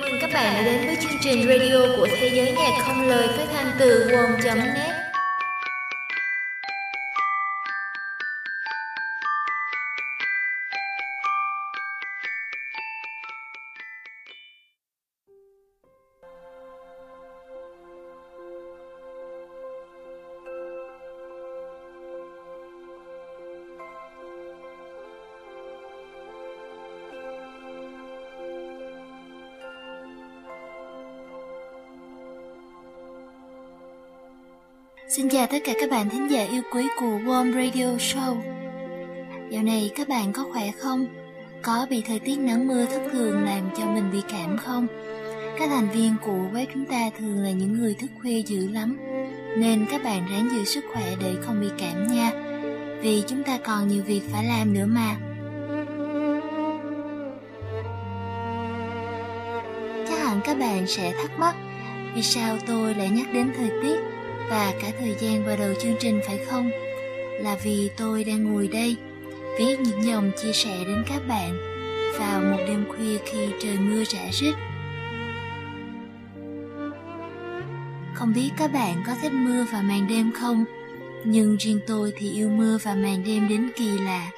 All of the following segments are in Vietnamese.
mừng các bạn đã đến với chương trình radio của Thế giới nhạc không lời phát thanh từ wom.net tất cả các bạn thính giả yêu quý của Warm Radio Show Dạo này các bạn có khỏe không? Có bị thời tiết nắng mưa thất thường làm cho mình bị cảm không? Các thành viên của web chúng ta thường là những người thức khuya dữ lắm, Nên các bạn ráng giữ sức khỏe để không bị cảm nha Vì chúng ta còn nhiều việc phải làm nữa mà Chắc hẳn các bạn sẽ thắc mắc Vì sao tôi lại nhắc đến thời tiết và cả thời gian vào đầu chương trình phải không? Là vì tôi đang ngồi đây, viết những dòng chia sẻ đến các bạn vào một đêm khuya khi trời mưa rã rít. Không biết các bạn có thích mưa và màn đêm không? Nhưng riêng tôi thì yêu mưa và màn đêm đến kỳ lạ.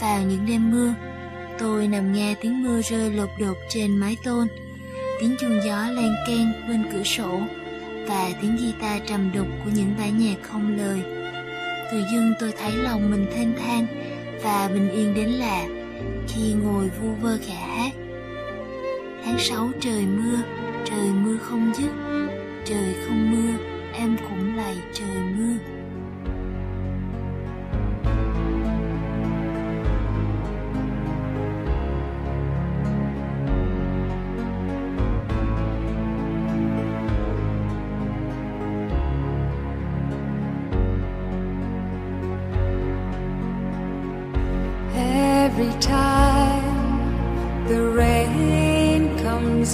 Vào những đêm mưa, tôi nằm nghe tiếng mưa rơi lột đột trên mái tôn, tiếng chuông gió len keng bên cửa sổ và tiếng guitar trầm đục của những bản nhạc không lời. Tự dưng tôi thấy lòng mình thênh thang và bình yên đến lạ khi ngồi vu vơ khẽ hát. Tháng sáu trời mưa, trời mưa không dứt, trời không mưa, em cũng lạy trời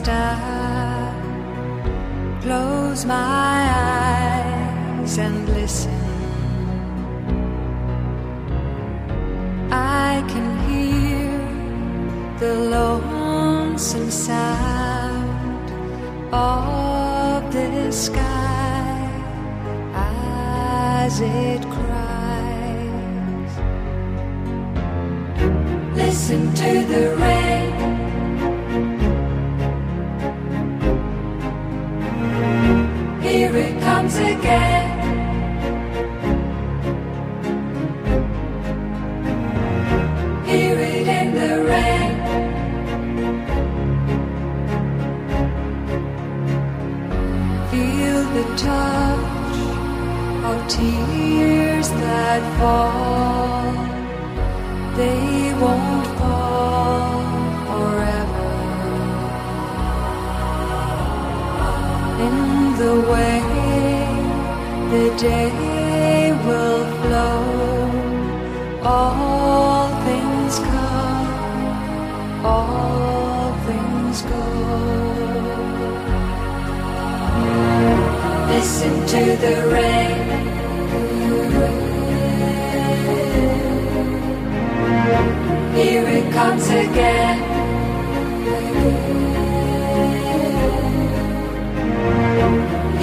down, close my eyes and listen. I can hear the lonesome sound of the sky as it cries. Listen to the rain. Comes again. Hear it in the rain. Feel the touch of tears that fall they won't fall forever. In the way day will flow, all things come, all things go. Listen to the rain. Here it comes again.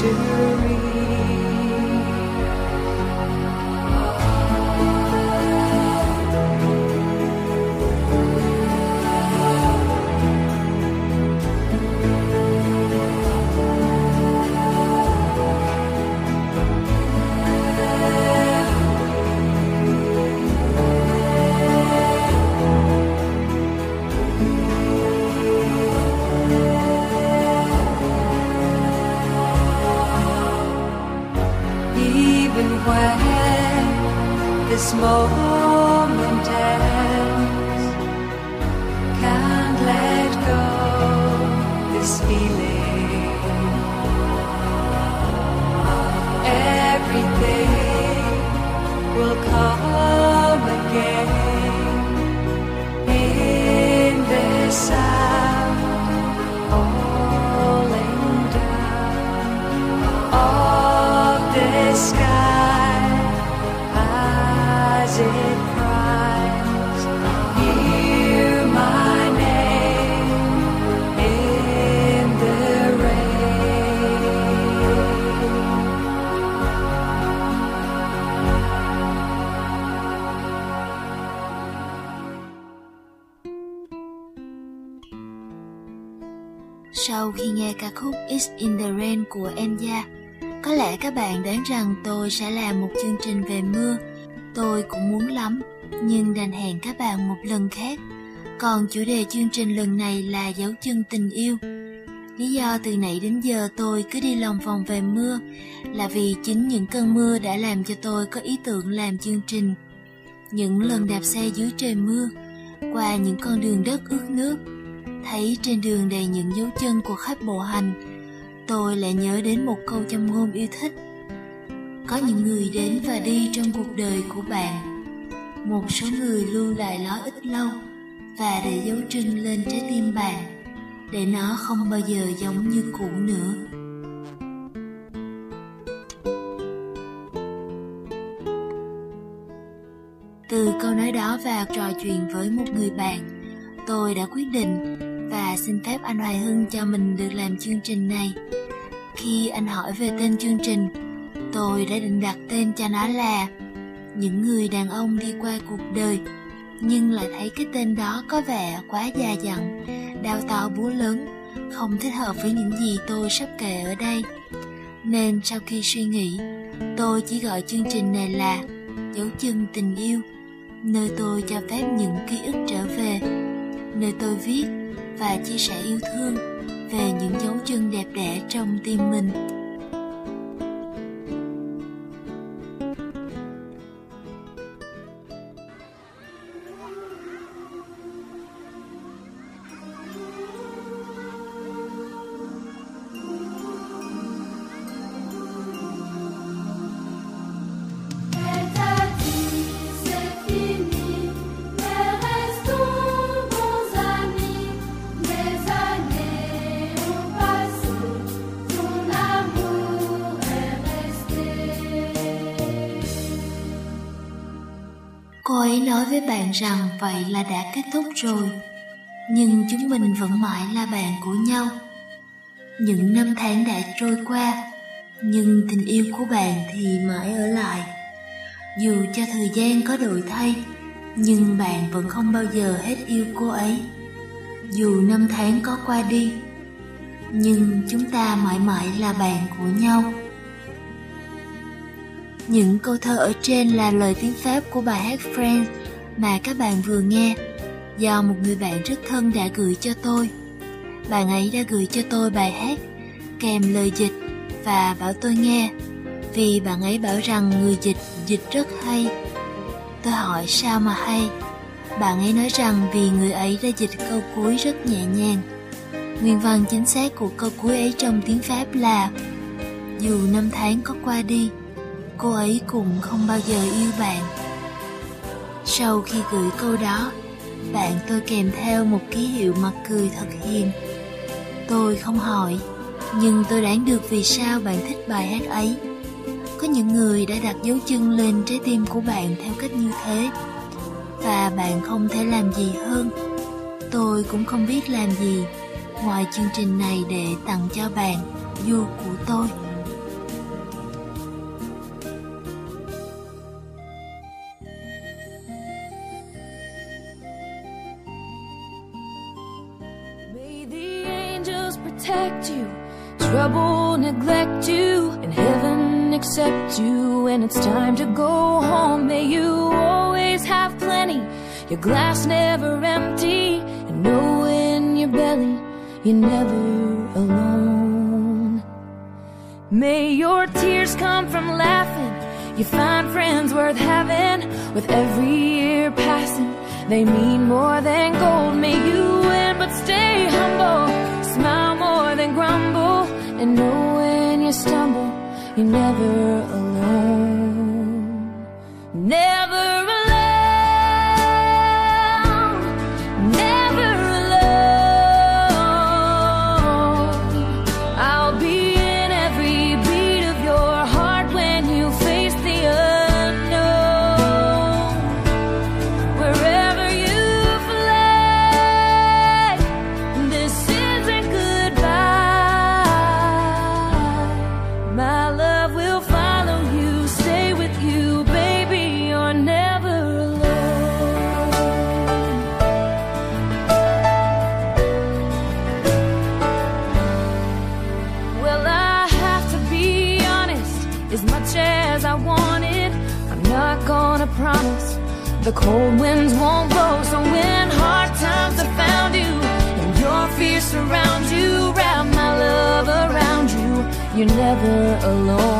still Sau khi nghe ca khúc It's in the Rain của Enya, có lẽ các bạn đoán rằng tôi sẽ làm một chương trình về mưa. Tôi cũng muốn lắm, nhưng đành hẹn các bạn một lần khác. Còn chủ đề chương trình lần này là dấu chân tình yêu. Lý do từ nãy đến giờ tôi cứ đi lòng vòng về mưa là vì chính những cơn mưa đã làm cho tôi có ý tưởng làm chương trình. Những lần đạp xe dưới trời mưa, qua những con đường đất ướt nước, thấy trên đường đầy những dấu chân của khách bộ hành, tôi lại nhớ đến một câu châm ngôn yêu thích. Có những người đến và đi trong cuộc đời của bạn. Một số người lưu lại nó ít lâu và để dấu chân lên trái tim bạn, để nó không bao giờ giống như cũ nữa. Từ câu nói đó và trò chuyện với một người bạn, tôi đã quyết định và xin phép anh Hoài Hưng cho mình được làm chương trình này. Khi anh hỏi về tên chương trình, tôi đã định đặt tên cho nó là Những người đàn ông đi qua cuộc đời, nhưng lại thấy cái tên đó có vẻ quá già dặn, đau to búa lớn, không thích hợp với những gì tôi sắp kể ở đây. Nên sau khi suy nghĩ, tôi chỉ gọi chương trình này là Dấu chân tình yêu, nơi tôi cho phép những ký ức trở về, nơi tôi viết và chia sẻ yêu thương về những dấu chân đẹp đẽ trong tim mình. Với bạn rằng vậy là đã kết thúc rồi, nhưng chúng mình vẫn mãi là bạn của nhau. Những năm tháng đã trôi qua, nhưng tình yêu của bạn thì mãi ở lại. Dù cho thời gian có đổi thay, nhưng bạn vẫn không bao giờ hết yêu cô ấy. Dù năm tháng có qua đi, nhưng chúng ta mãi mãi là bạn của nhau. Những câu thơ ở trên là lời tiếng Pháp của bài hát Friends mà các bạn vừa nghe do một người bạn rất thân đã gửi cho tôi. Bạn ấy đã gửi cho tôi bài hát kèm lời dịch và bảo tôi nghe vì bạn ấy bảo rằng người dịch dịch rất hay. Tôi hỏi sao mà hay? Bạn ấy nói rằng vì người ấy đã dịch câu cuối rất nhẹ nhàng. Nguyên văn chính xác của câu cuối ấy trong tiếng Pháp là Dù năm tháng có qua đi, cô ấy cũng không bao giờ yêu bạn. Sau khi gửi câu đó, bạn tôi kèm theo một ký hiệu mặt cười thật hiền. Tôi không hỏi, nhưng tôi đoán được vì sao bạn thích bài hát ấy. Có những người đã đặt dấu chân lên trái tim của bạn theo cách như thế, và bạn không thể làm gì hơn. Tôi cũng không biết làm gì ngoài chương trình này để tặng cho bạn dù của tôi. Accept you when it's time to go home. May you always have plenty, your glass never empty, and know in your belly you're never alone. May your tears come from laughing, You find friends worth having with every year passing. They mean more than gold. May you win, but stay humble. Smile more than grumble. And know when you stumble, you're never alone. Never alone.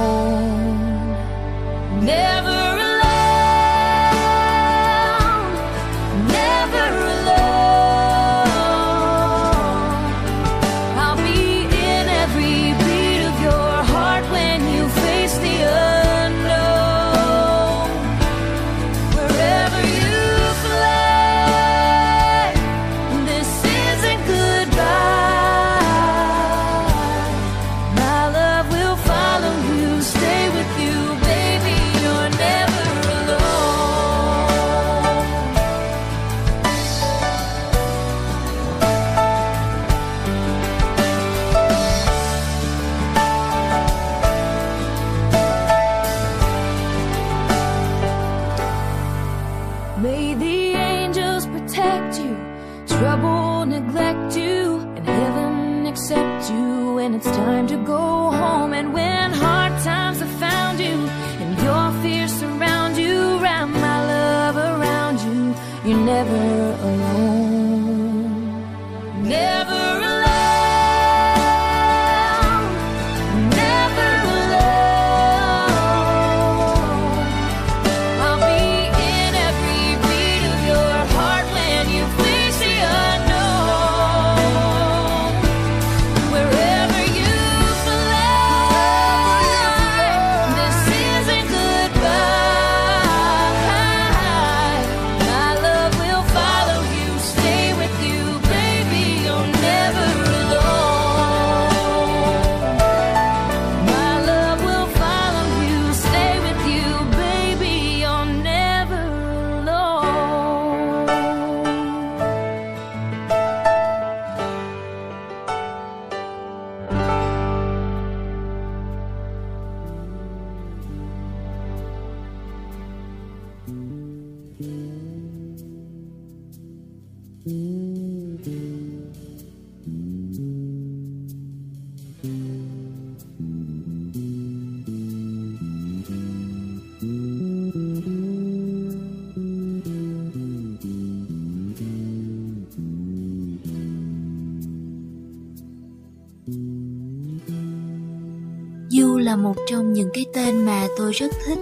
Là một trong những cái tên mà tôi rất thích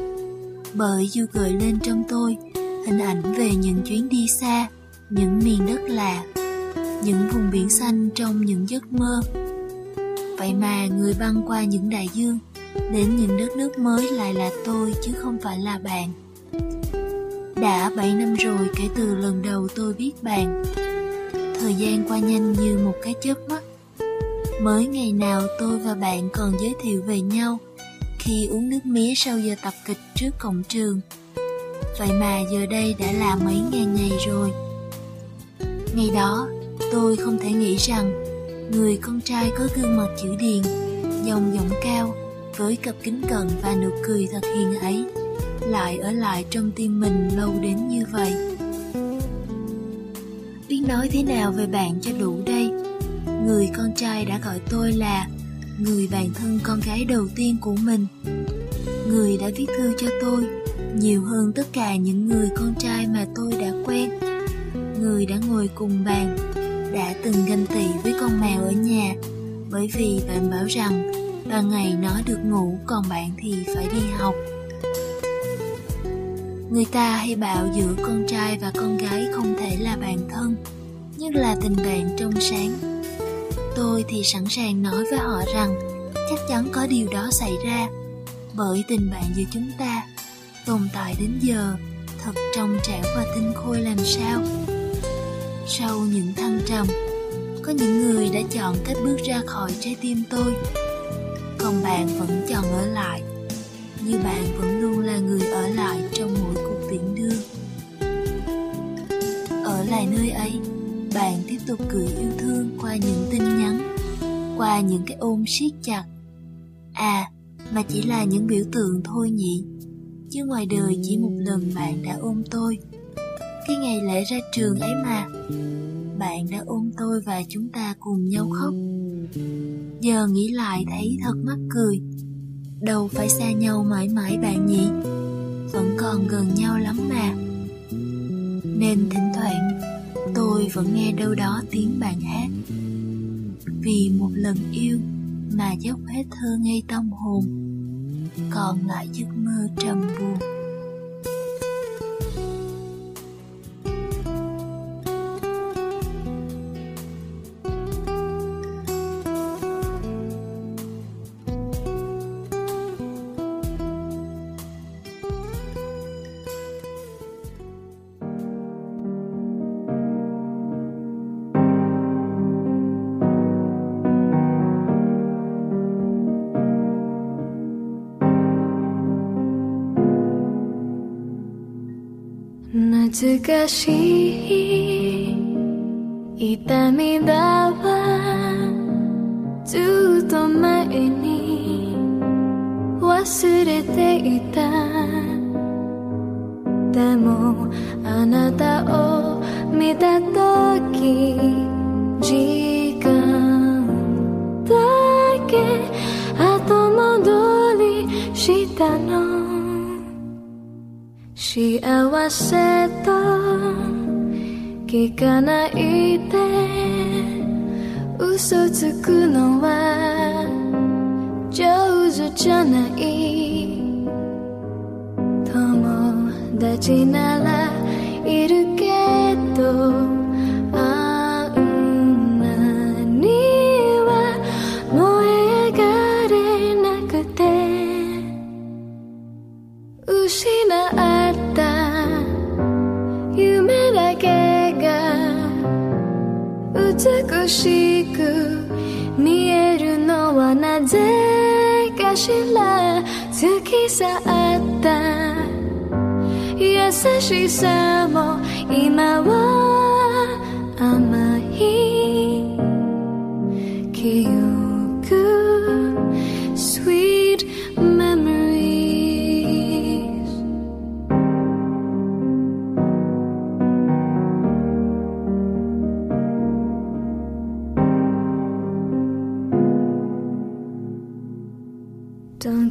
bởi Du gợi lên trong tôi hình ảnh về những chuyến đi xa, những miền đất lạ, những vùng biển xanh trong những giấc mơ. Vậy mà người băng qua những đại dương đến những đất nước mới lại là tôi chứ không phải là bạn. Đã 7 năm rồi kể từ lần đầu tôi biết bạn. Thời gian qua nhanh như một cái chớp mắt. Mới ngày nào tôi và bạn còn giới thiệu về nhau khi uống nước mía sau giờ tập kịch trước cổng trường. Vậy mà giờ đây đã là mấy ngàn ngày rồi. Ngày đó, tôi không thể nghĩ rằng người con trai có gương mặt chữ điền, dòng giọng cao, với cặp kính cận và nụ cười thật hiền ấy, lại ở lại trong tim mình lâu đến như vậy. Biết nói thế nào về bạn cho đủ đây? Người con trai đã gọi tôi là người bạn thân con gái đầu tiên của mình. Người đã viết thư cho tôi nhiều hơn tất cả những người con trai mà tôi đã quen. Người đã ngồi cùng bàn, đã từng ganh tị với con mèo ở nhà bởi vì bạn bảo rằng ban ngày nó được ngủ còn bạn thì phải đi học. Người ta hay bảo giữa con trai và con gái không thể là bạn thân, nhưng là tình bạn trong sáng. Tôi thì sẵn sàng nói với họ rằng chắc chắn có điều đó xảy ra, bởi tình bạn giữa chúng ta tồn tại đến giờ thật trong trẻo và tinh khôi làm sao. Sau những thăng trầm, có những người đã chọn cách bước ra khỏi trái tim tôi, còn bạn vẫn chọn ở lại, qua những cái ôm siết chặt. À, mà chỉ là những biểu tượng thôi nhỉ. Chứ ngoài đời chỉ một lần bạn đã ôm tôi. Cái ngày lễ ra trường ấy mà bạn đã ôm tôi và chúng ta cùng nhau khóc. Giờ nghĩ lại thấy thật mắc cười. Đâu phải xa nhau mãi mãi bạn nhỉ. Vẫn còn gần nhau lắm mà. Nên thỉnh thoảng tôi vẫn nghe đâu đó tiếng bạn hát vì một lần yêu mà dốc hết thơ ngây tâm hồn, còn lại giấc mơ trầm buồn. 懐かしい。痛みだわ。ずっと前に忘れていた。でもあなたを見た時時間だけ後戻りしたの。幸せと聞かないで。嘘つくのは上手じゃない。友達ならいるけど。しく見えるのはなぜかしら突き去った。優しさも今は甘い。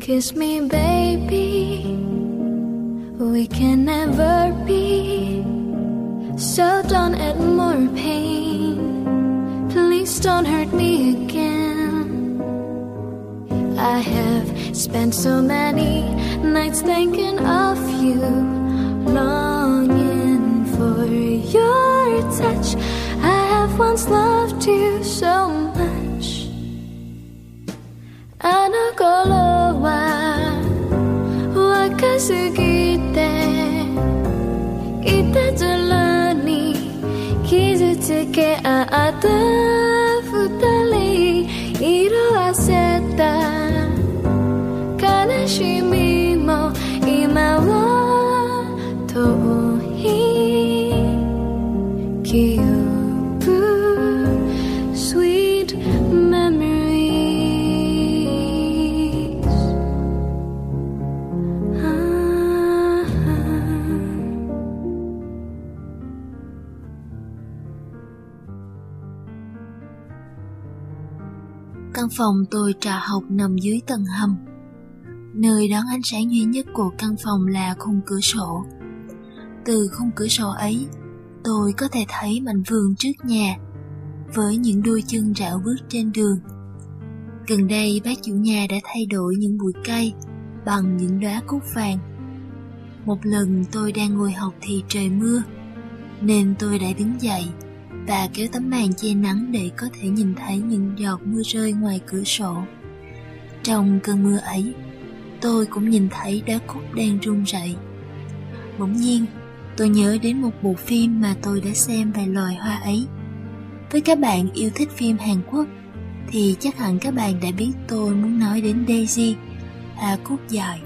Kiss me, baby. We can never be. So don't add more pain. Please don't hurt me again. I have spent so many nights thinking of you, longing for your touch. I have once loved you so much. I know, すぎていたずらに傷つけ合った phòng tôi trà học nằm dưới tầng hầm. Nơi đón ánh sáng duy nhất của căn phòng là khung cửa sổ. Từ khung cửa sổ ấy, tôi có thể thấy mảnh vườn trước nhà, với những đôi chân rảo bước trên đường. Gần đây bác chủ nhà đã thay đổi những bụi cây bằng những đóa cúc vàng. Một lần tôi đang ngồi học thì trời mưa, nên tôi đã đứng dậy và kéo tấm màn che nắng để có thể nhìn thấy những giọt mưa rơi ngoài cửa sổ. Trong cơn mưa ấy, tôi cũng nhìn thấy đá cúc đang run rẩy. Bỗng nhiên, tôi nhớ đến một bộ phim mà tôi đã xem về loài hoa ấy. Với các bạn yêu thích phim Hàn Quốc, thì chắc hẳn các bạn đã biết tôi muốn nói đến Daisy, hoa cúc dài.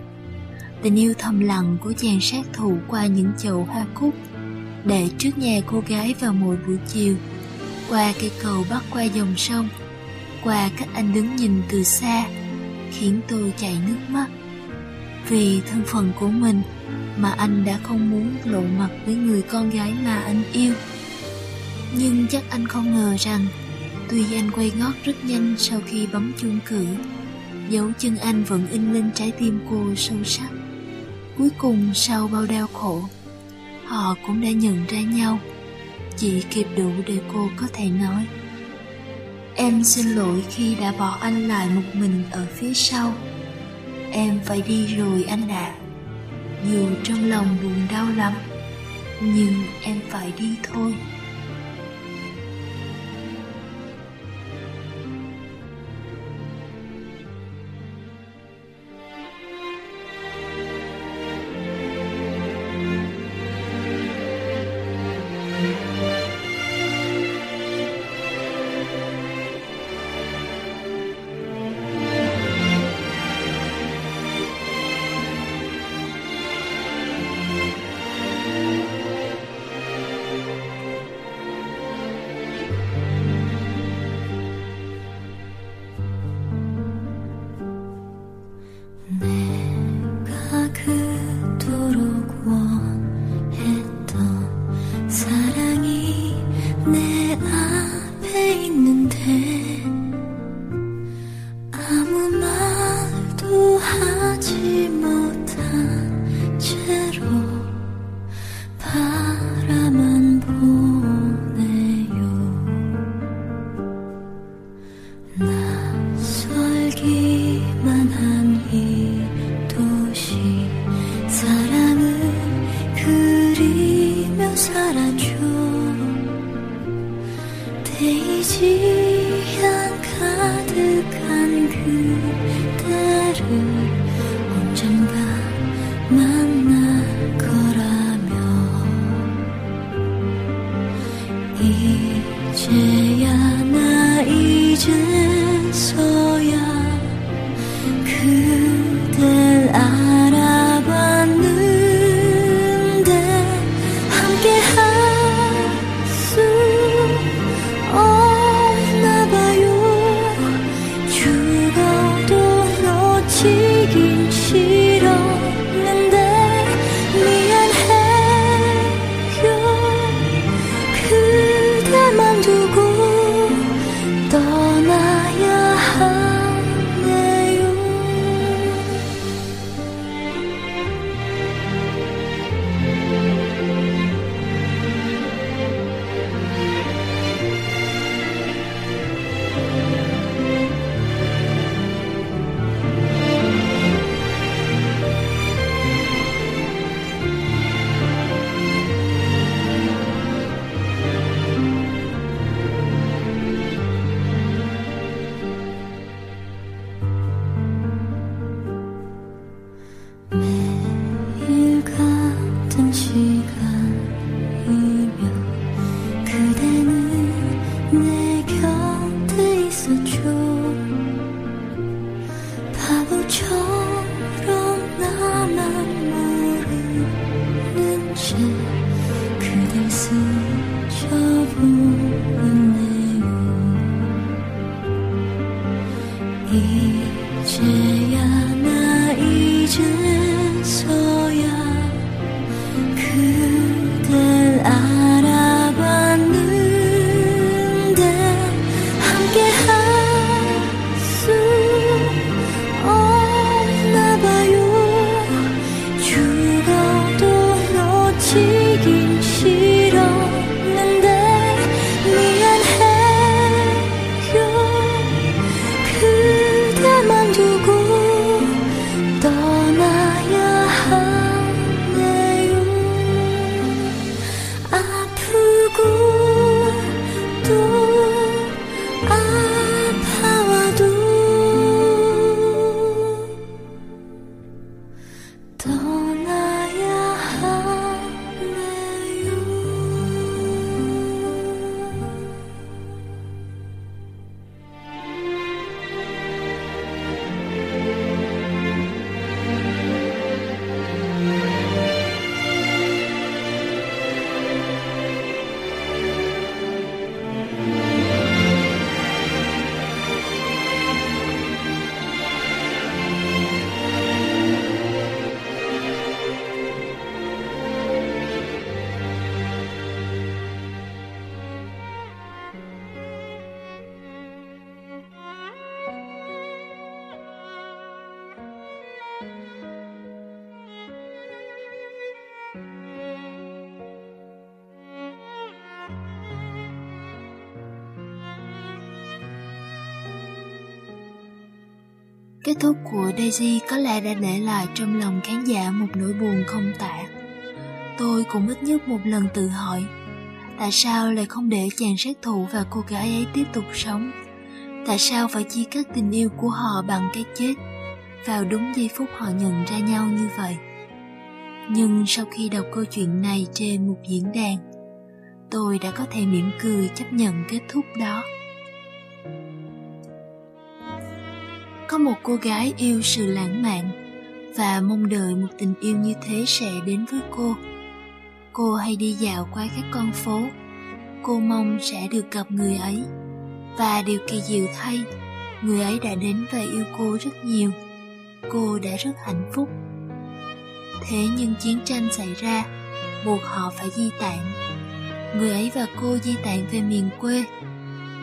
Tình yêu thầm lặng của chàng sát thủ qua những chậu hoa cúc để trước nhà cô gái vào mỗi buổi chiều, qua cây cầu bắc qua dòng sông, qua cách anh đứng nhìn từ xa, khiến tôi chảy nước mắt. Vì thân phận của mình mà anh đã không muốn lộ mặt với người con gái mà anh yêu. Nhưng chắc anh không ngờ rằng Tuy anh quay ngót rất nhanh sau khi bấm chuông cửa Dấu chân anh vẫn in lên trái tim cô sâu sắc Cuối cùng sau bao đau khổ Họ cũng đã nhận ra nhau. Chỉ kịp đủ để cô có thể nói, Em xin lỗi khi đã bỏ anh lại một mình ở phía sau. Em phải đi rồi anh ạ. Dù trong lòng buồn đau lắm, Nhưng em phải đi thôi. Thúc của Daisy có lẽ đã để lại trong lòng khán giả một nỗi buồn không tả. Tôi cũng ít nhất một lần tự hỏi, tại sao lại không để chàng sát thủ và cô gái ấy tiếp tục sống? Tại sao phải chia cắt tình yêu của họ bằng cái chết? Vào đúng giây phút họ nhận ra nhau như vậy. Nhưng sau khi đọc câu chuyện này trên một diễn đàn, tôi đã có thể mỉm cười chấp nhận kết thúc đó. Có một cô gái yêu sự lãng mạn và mong đợi một tình yêu như thế sẽ đến với cô. Cô hay đi dạo qua các con phố. Cô mong sẽ được gặp người ấy. Và điều kỳ diệu thay, người ấy đã đến và yêu cô rất nhiều. Cô đã rất hạnh phúc. Thế nhưng chiến tranh xảy ra, buộc họ phải di tản. Người ấy và cô di tản về miền quê.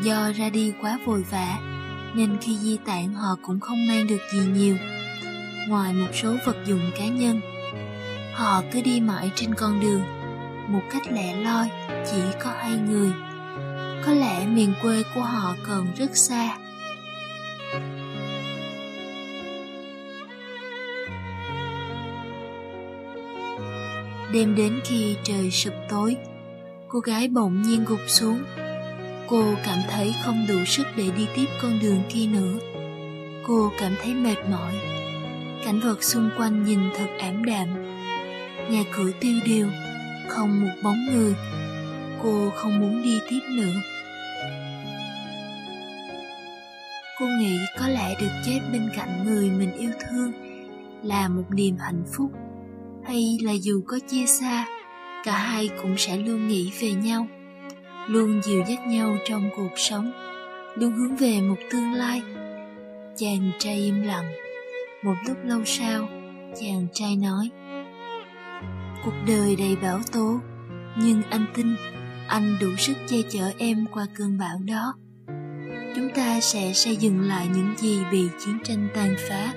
Do ra đi quá vội vã, nên khi di tản họ cũng không mang được gì nhiều. Ngoài một số vật dụng cá nhân, họ cứ đi mãi trên con đường, một cách lẻ loi, chỉ có hai người. Có lẽ miền quê của họ còn rất xa. Đêm đến khi trời sụp tối, cô gái bỗng nhiên gục xuống. Cô cảm thấy không đủ sức để đi tiếp con đường kia nữa. Cô cảm thấy mệt mỏi. Cảnh vật xung quanh nhìn thật ảm đạm. Nhà cửa tiêu điều, không một bóng người. Cô không muốn đi tiếp nữa. Cô nghĩ có lẽ được chết bên cạnh người mình yêu thương là một niềm hạnh phúc hay là dù có chia xa cả hai cũng sẽ luôn nghĩ về nhau luôn dìu dắt nhau trong cuộc sống, luôn hướng về một tương lai chàng trai im lặng. Một lúc lâu sau, chàng trai nói, cuộc đời đầy bão tố, nhưng anh tin anh đủ sức che chở em qua cơn bão đó. Chúng ta sẽ xây dựng lại những gì bị chiến tranh tàn phá,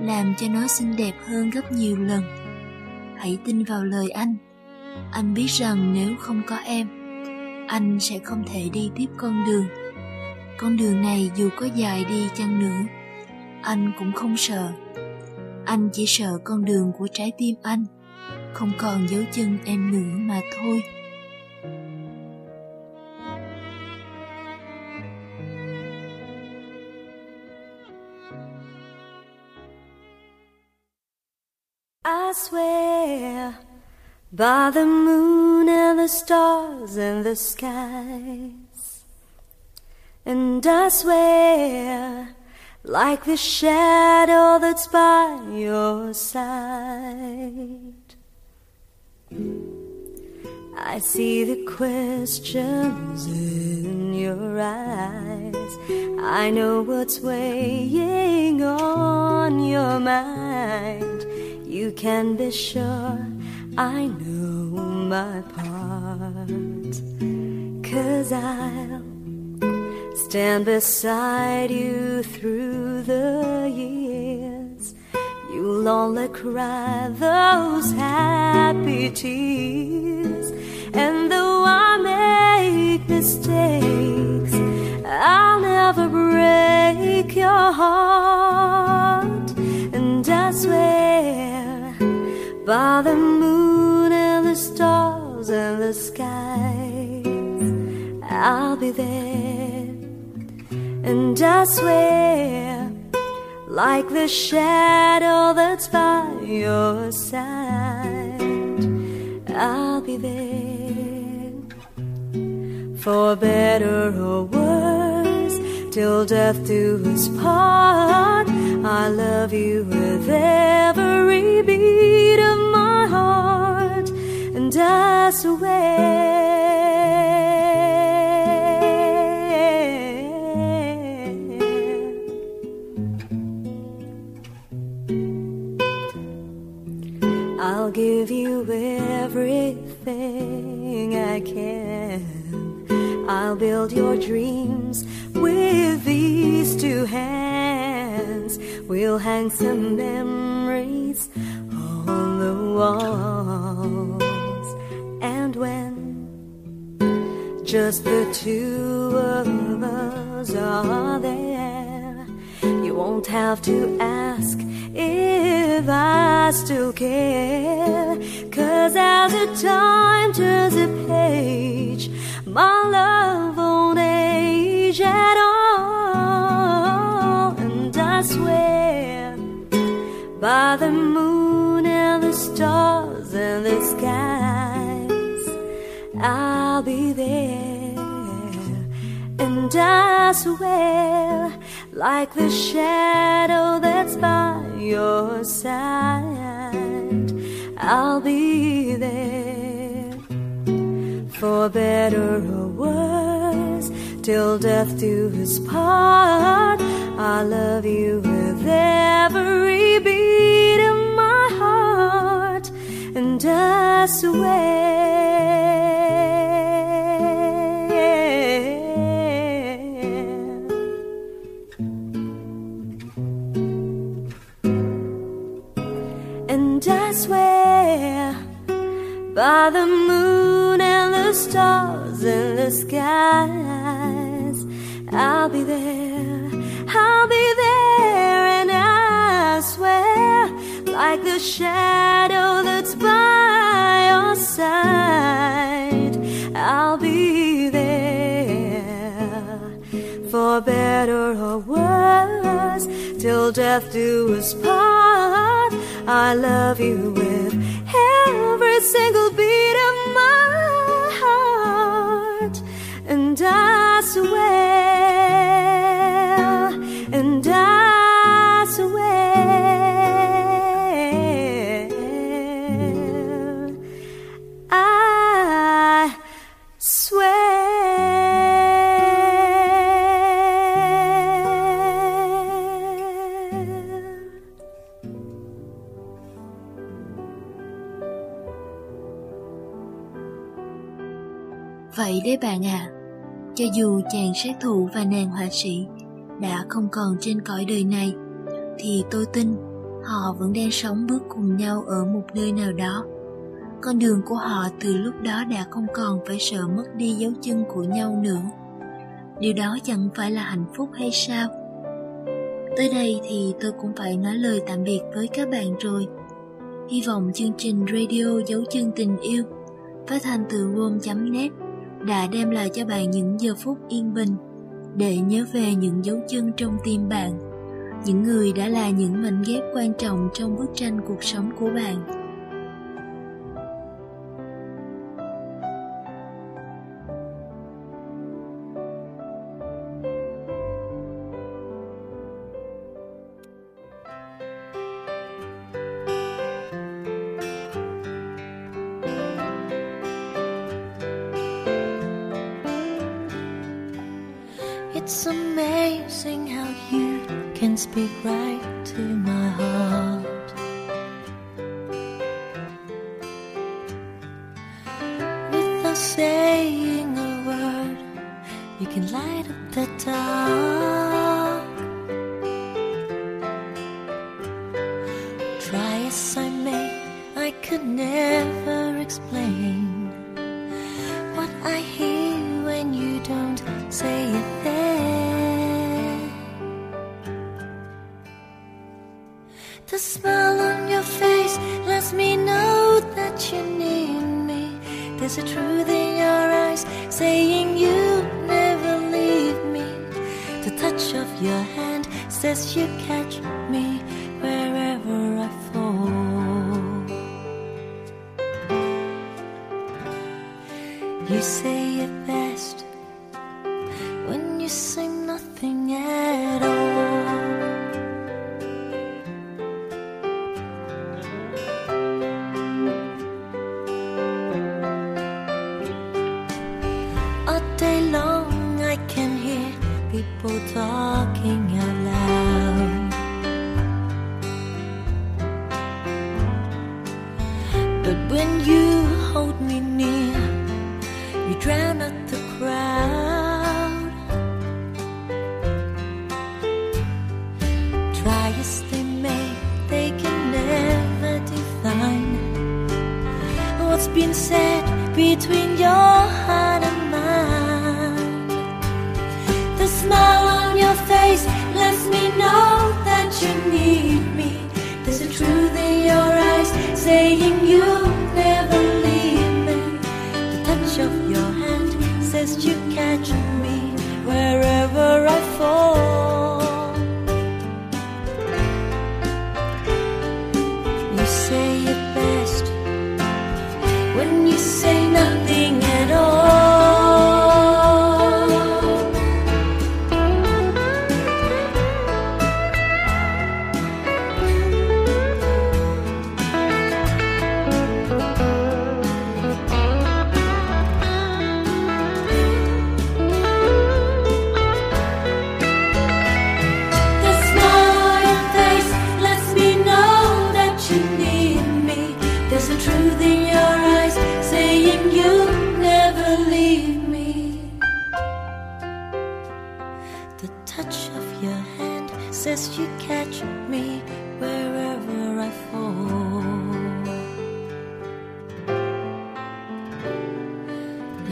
làm cho nó xinh đẹp hơn gấp nhiều lần. Hãy tin vào lời anh. Anh biết rằng nếu không có em anh sẽ không thể đi tiếp con đường. Con đường này dù có dài đi chăng nữa, anh cũng không sợ. Anh chỉ sợ con đường của trái tim anh, không còn dấu chân em nữa mà thôi. I swear, by the moon the stars in the skies. And I swear like the shadow that's by your side. I see the questions in your eyes. I know what's weighing on your mind. You can be sure I know my part. Cause I'll stand beside you through the years. You'll only cry those happy tears. And though I make mistakes, I'll never break your heart. And I swear by the moon skies, I'll be there. And I swear, like the shadow that's by your side, I'll be there. For better or worse, till death do us part, I love you with every beat of my heart, and I swear. I'll give you everything I can. I'll build your dreams with these two hands. We'll hang some memories on the walls. And when just the two of us are there, you won't have to ask if I still care. Cause as the time turns a page, my love won't age at all. And I swear by the moon and the stars and the I'll be there. And I swear, like the shadow that's by your side, I'll be there. For better or worse, till death do us part, I love you with every beat of my heart, and I swear. By the moon and the stars in the skies, I'll be there, I'll be there, and I swear, like the shadow that's by your side, I'll be there for better or worse, till death do us part. I love you with single beat of my heart, and I swear, chàng sát thủ và nàng họa sĩ đã không còn trên cõi đời này, thì tôi tin họ vẫn đang sống bước cùng nhau ở một nơi nào đó. Con đường của họ từ lúc đó đã không còn phải sợ mất đi dấu chân của nhau nữa. Điều đó chẳng phải là hạnh phúc hay sao? Tới đây thì tôi cũng phải nói lời tạm biệt với các bạn rồi. Hy vọng chương trình radio dấu chân tình yêu phát thanh từ Rome.net đã đem lại cho bạn những giờ phút yên bình để nhớ về những dấu chân trong tim bạn, những người đã là những mảnh ghép quan trọng trong bức tranh cuộc sống của bạn. The smile on your face lets me know that you need me. There's a truth in your eyes saying you'll never leave me. The touch of your hand says you catch what's been said between your heart and mine. The smile on your face lets me know that you need me. There's a truth in your eyes saying you.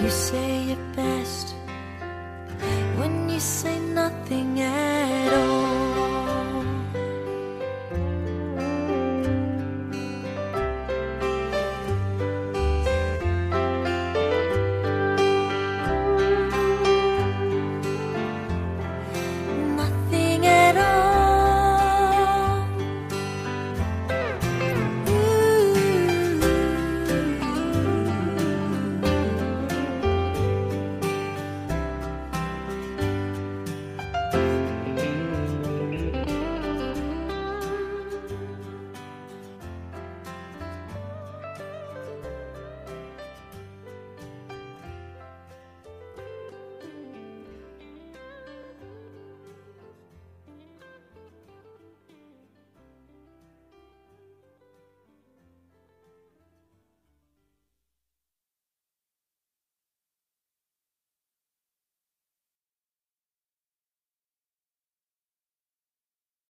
You say it best. When you say